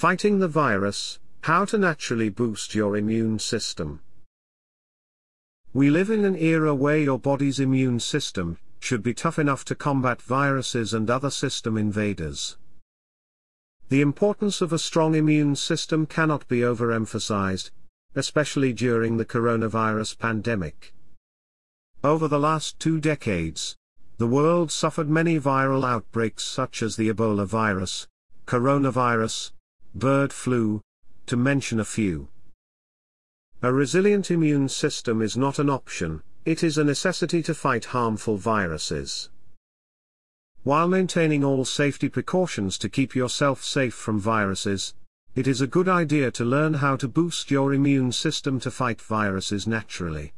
Fighting the virus, how to naturally boost your immune system. We live in an era where your body's immune system should be tough enough to combat viruses and other system invaders. The importance of a strong immune system cannot be overemphasized, especially during the coronavirus pandemic. Over the last two decades, the world suffered many viral outbreaks such as the Ebola virus, coronavirus, bird flu, to mention a few. A resilient immune system is not an option, it is a necessity to fight harmful viruses. While maintaining all safety precautions to keep yourself safe from viruses, it is a good idea to learn how to boost your immune system to fight viruses naturally.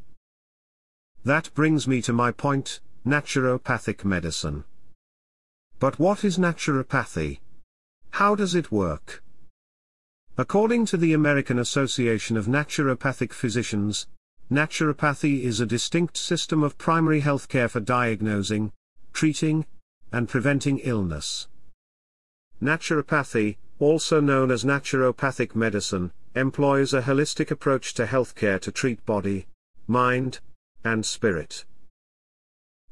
That brings me to my point, naturopathic medicine. But what is naturopathy? How does it work? According to the American Association of Naturopathic Physicians, naturopathy is a distinct system of primary healthcare for diagnosing, treating, and preventing illness. Naturopathy, also known as naturopathic medicine, employs a holistic approach to healthcare to treat body, mind, and spirit.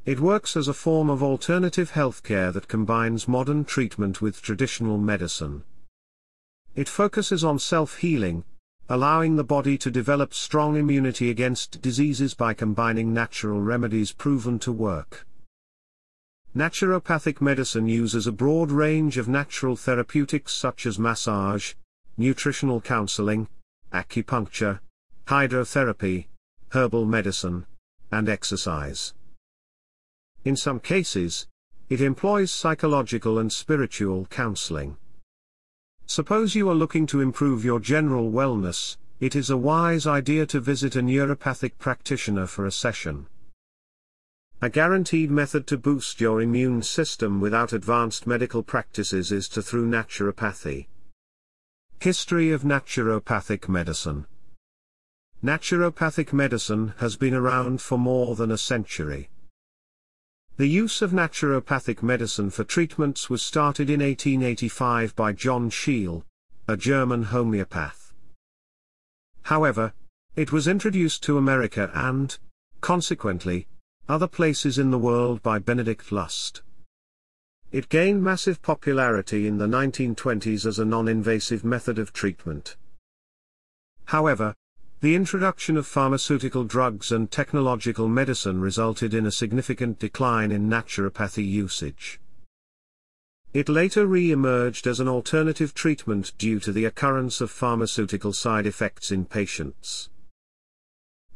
It works as a form of alternative healthcare that combines modern treatment with traditional medicine. It focuses on self-healing, allowing the body to develop strong immunity against diseases by combining natural remedies proven to work. Naturopathic medicine uses a broad range of natural therapeutics such as massage, nutritional counseling, acupuncture, hydrotherapy, herbal medicine, and exercise. In some cases, it employs psychological and spiritual counseling. Suppose you are looking to improve your general wellness, it is a wise idea to visit a neuropathic practitioner for a session. A guaranteed method to boost your immune system without advanced medical practices is to through naturopathy. History of naturopathic medicine Naturopathic medicine has been around for more than a century. The use of naturopathic medicine for treatments was started in 1885 by John Scheel, a German homeopath. However, it was introduced to America and, consequently, other places in the world by Benedict Lust. It gained massive popularity in the 1920s as a non-invasive method of treatment. However, the introduction of pharmaceutical drugs and technological medicine resulted in a significant decline in naturopathy usage. It later re-emerged as an alternative treatment due to the occurrence of pharmaceutical side effects in patients.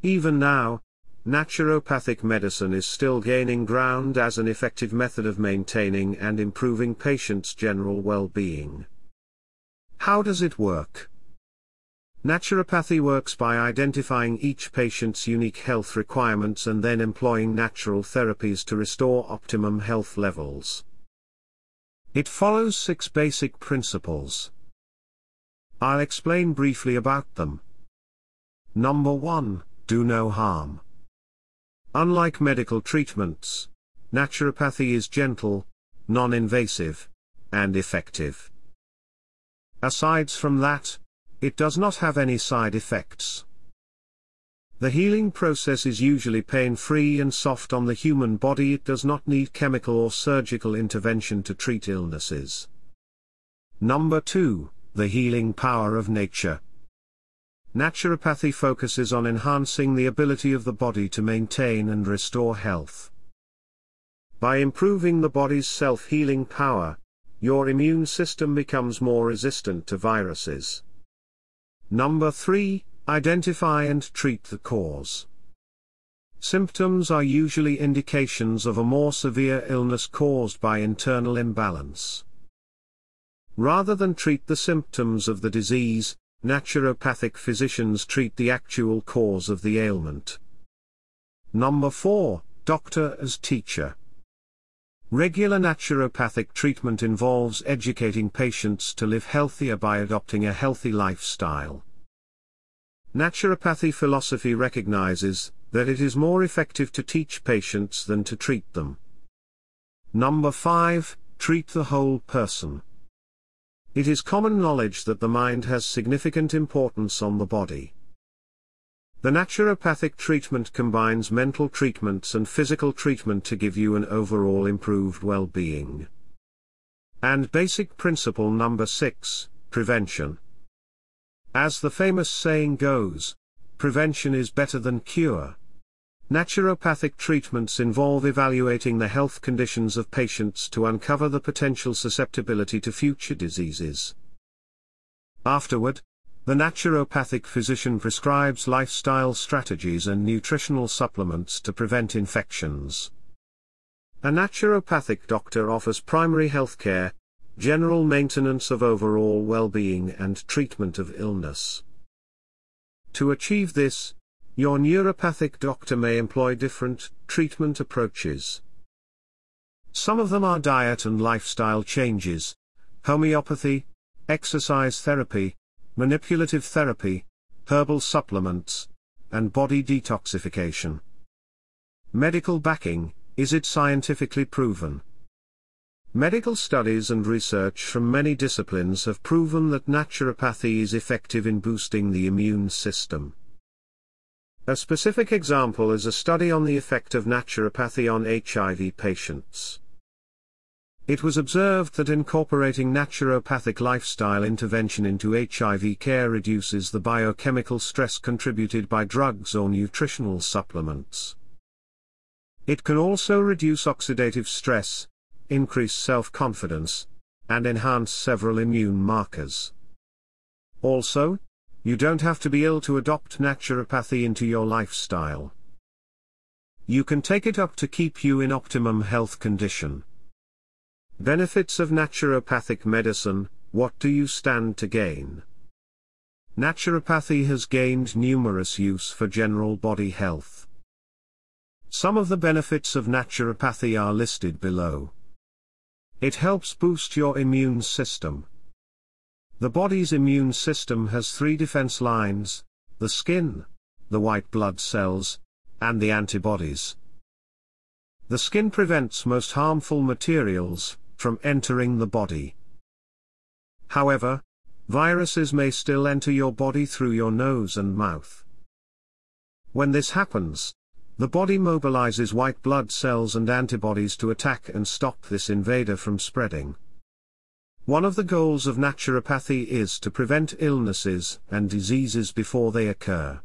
Even now, naturopathic medicine is still gaining ground as an effective method of maintaining and improving patients' general well-being. How does it work? Naturopathy works by identifying each patient's unique health requirements and then employing natural therapies to restore optimum health levels. It follows six basic principles. I'll explain briefly about them. Number 1 Do no harm. Unlike medical treatments, naturopathy is gentle, non invasive, and effective. Asides from that, it does not have any side effects. The healing process is usually pain-free and soft on the human body it does not need chemical or surgical intervention to treat illnesses. Number 2, the healing power of nature. Naturopathy focuses on enhancing the ability of the body to maintain and restore health. By improving the body's self-healing power, your immune system becomes more resistant to viruses. Number 3, identify and treat the cause. Symptoms are usually indications of a more severe illness caused by internal imbalance. Rather than treat the symptoms of the disease, naturopathic physicians treat the actual cause of the ailment. Number 4, Doctor as Teacher. Regular naturopathic treatment involves educating patients to live healthier by adopting a healthy lifestyle. Naturopathy philosophy recognizes that it is more effective to teach patients than to treat them. Number 5 Treat the whole person. It is common knowledge that the mind has significant importance on the body. The naturopathic treatment combines mental treatments and physical treatment to give you an overall improved well-being. And basic principle number 6, prevention. As the famous saying goes, prevention is better than cure. Naturopathic treatments involve evaluating the health conditions of patients to uncover the potential susceptibility to future diseases. Afterward, the naturopathic physician prescribes lifestyle strategies and nutritional supplements to prevent infections. A naturopathic doctor offers primary health care, general maintenance of overall well-being and treatment of illness. To achieve this, your neuropathic doctor may employ different treatment approaches. Some of them are diet and lifestyle changes, homeopathy, exercise therapy, manipulative therapy, herbal supplements, and body detoxification. Medical backing, is it scientifically proven? Medical studies and research from many disciplines have proven that naturopathy is effective in boosting the immune system. A specific example is a study on the effect of naturopathy on HIV patients. It was observed that incorporating naturopathic lifestyle intervention into HIV care reduces the biochemical stress contributed by drugs or nutritional supplements. It can also reduce oxidative stress, increase self-confidence, and enhance several immune markers. Also, you don't have to be ill to adopt naturopathy into your lifestyle. You can take it up to keep you in optimum health condition. Benefits of naturopathic medicine What do you stand to gain? Naturopathy has gained numerous use for general body health. Some of the benefits of naturopathy are listed below. It helps boost your immune system. The body's immune system has three defense lines the skin, the white blood cells, and the antibodies. The skin prevents most harmful materials from entering the body. However, viruses may still enter your body through your nose and mouth. When this happens, the body mobilizes white blood cells and antibodies to attack and stop this invader from spreading. One of the goals of naturopathy is to prevent illnesses and diseases before they occur.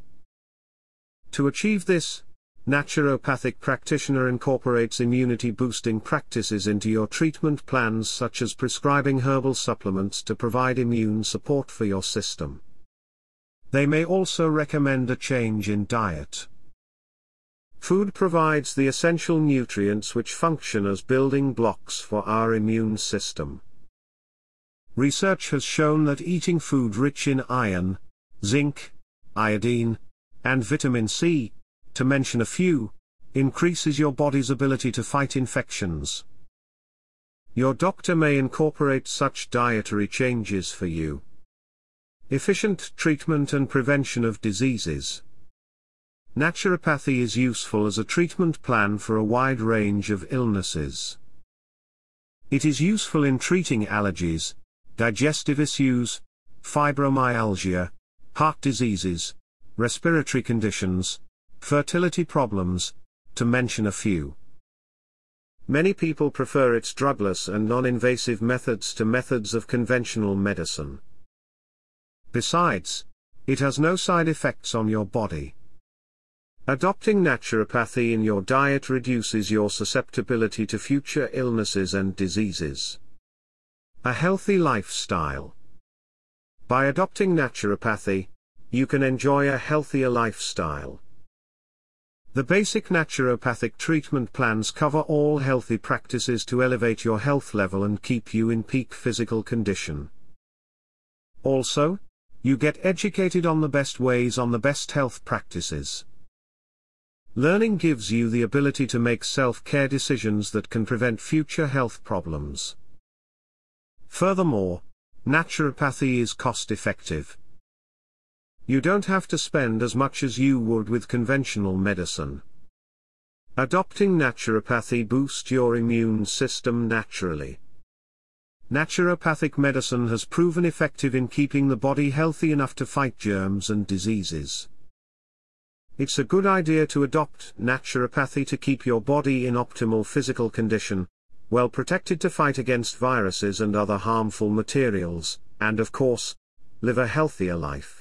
To achieve this, naturopathic practitioner incorporates immunity-boosting practices into your treatment plans such as prescribing herbal supplements to provide immune support for your system. They may also recommend a change in diet. Food provides the essential nutrients which function as building blocks for our immune system. Research has shown that eating food rich in iron, zinc, iodine, and vitamin C, to mention a few, increases your body's ability to fight infections. Your doctor may incorporate such dietary changes for you. Efficient treatment and prevention of diseases. Naturopathy is useful as a treatment plan for a wide range of illnesses. It is useful in treating allergies, digestive issues, fibromyalgia, heart diseases, respiratory conditions, fertility problems, to mention a few. Many people prefer its drugless and non-invasive methods to methods of conventional medicine. Besides, it has no side effects on your body. Adopting naturopathy in your diet reduces your susceptibility to future illnesses and diseases. A healthy lifestyle. By adopting naturopathy, you can enjoy a healthier lifestyle. The basic naturopathic treatment plans cover all healthy practices to elevate your health level and keep you in peak physical condition. Also, you get educated on the best ways on the best health practices. Learning gives you the ability to make self-care decisions that can prevent future health problems. Furthermore, naturopathy is cost effective. You don't have to spend as much as you would with conventional medicine. Adopting naturopathy boosts your immune system naturally. naturopathic medicine has proven effective in keeping the body healthy enough to fight germs and diseases. It's a good idea to adopt naturopathy to keep your body in optimal physical condition, well protected to fight against viruses and other harmful materials, and of course, live a healthier life.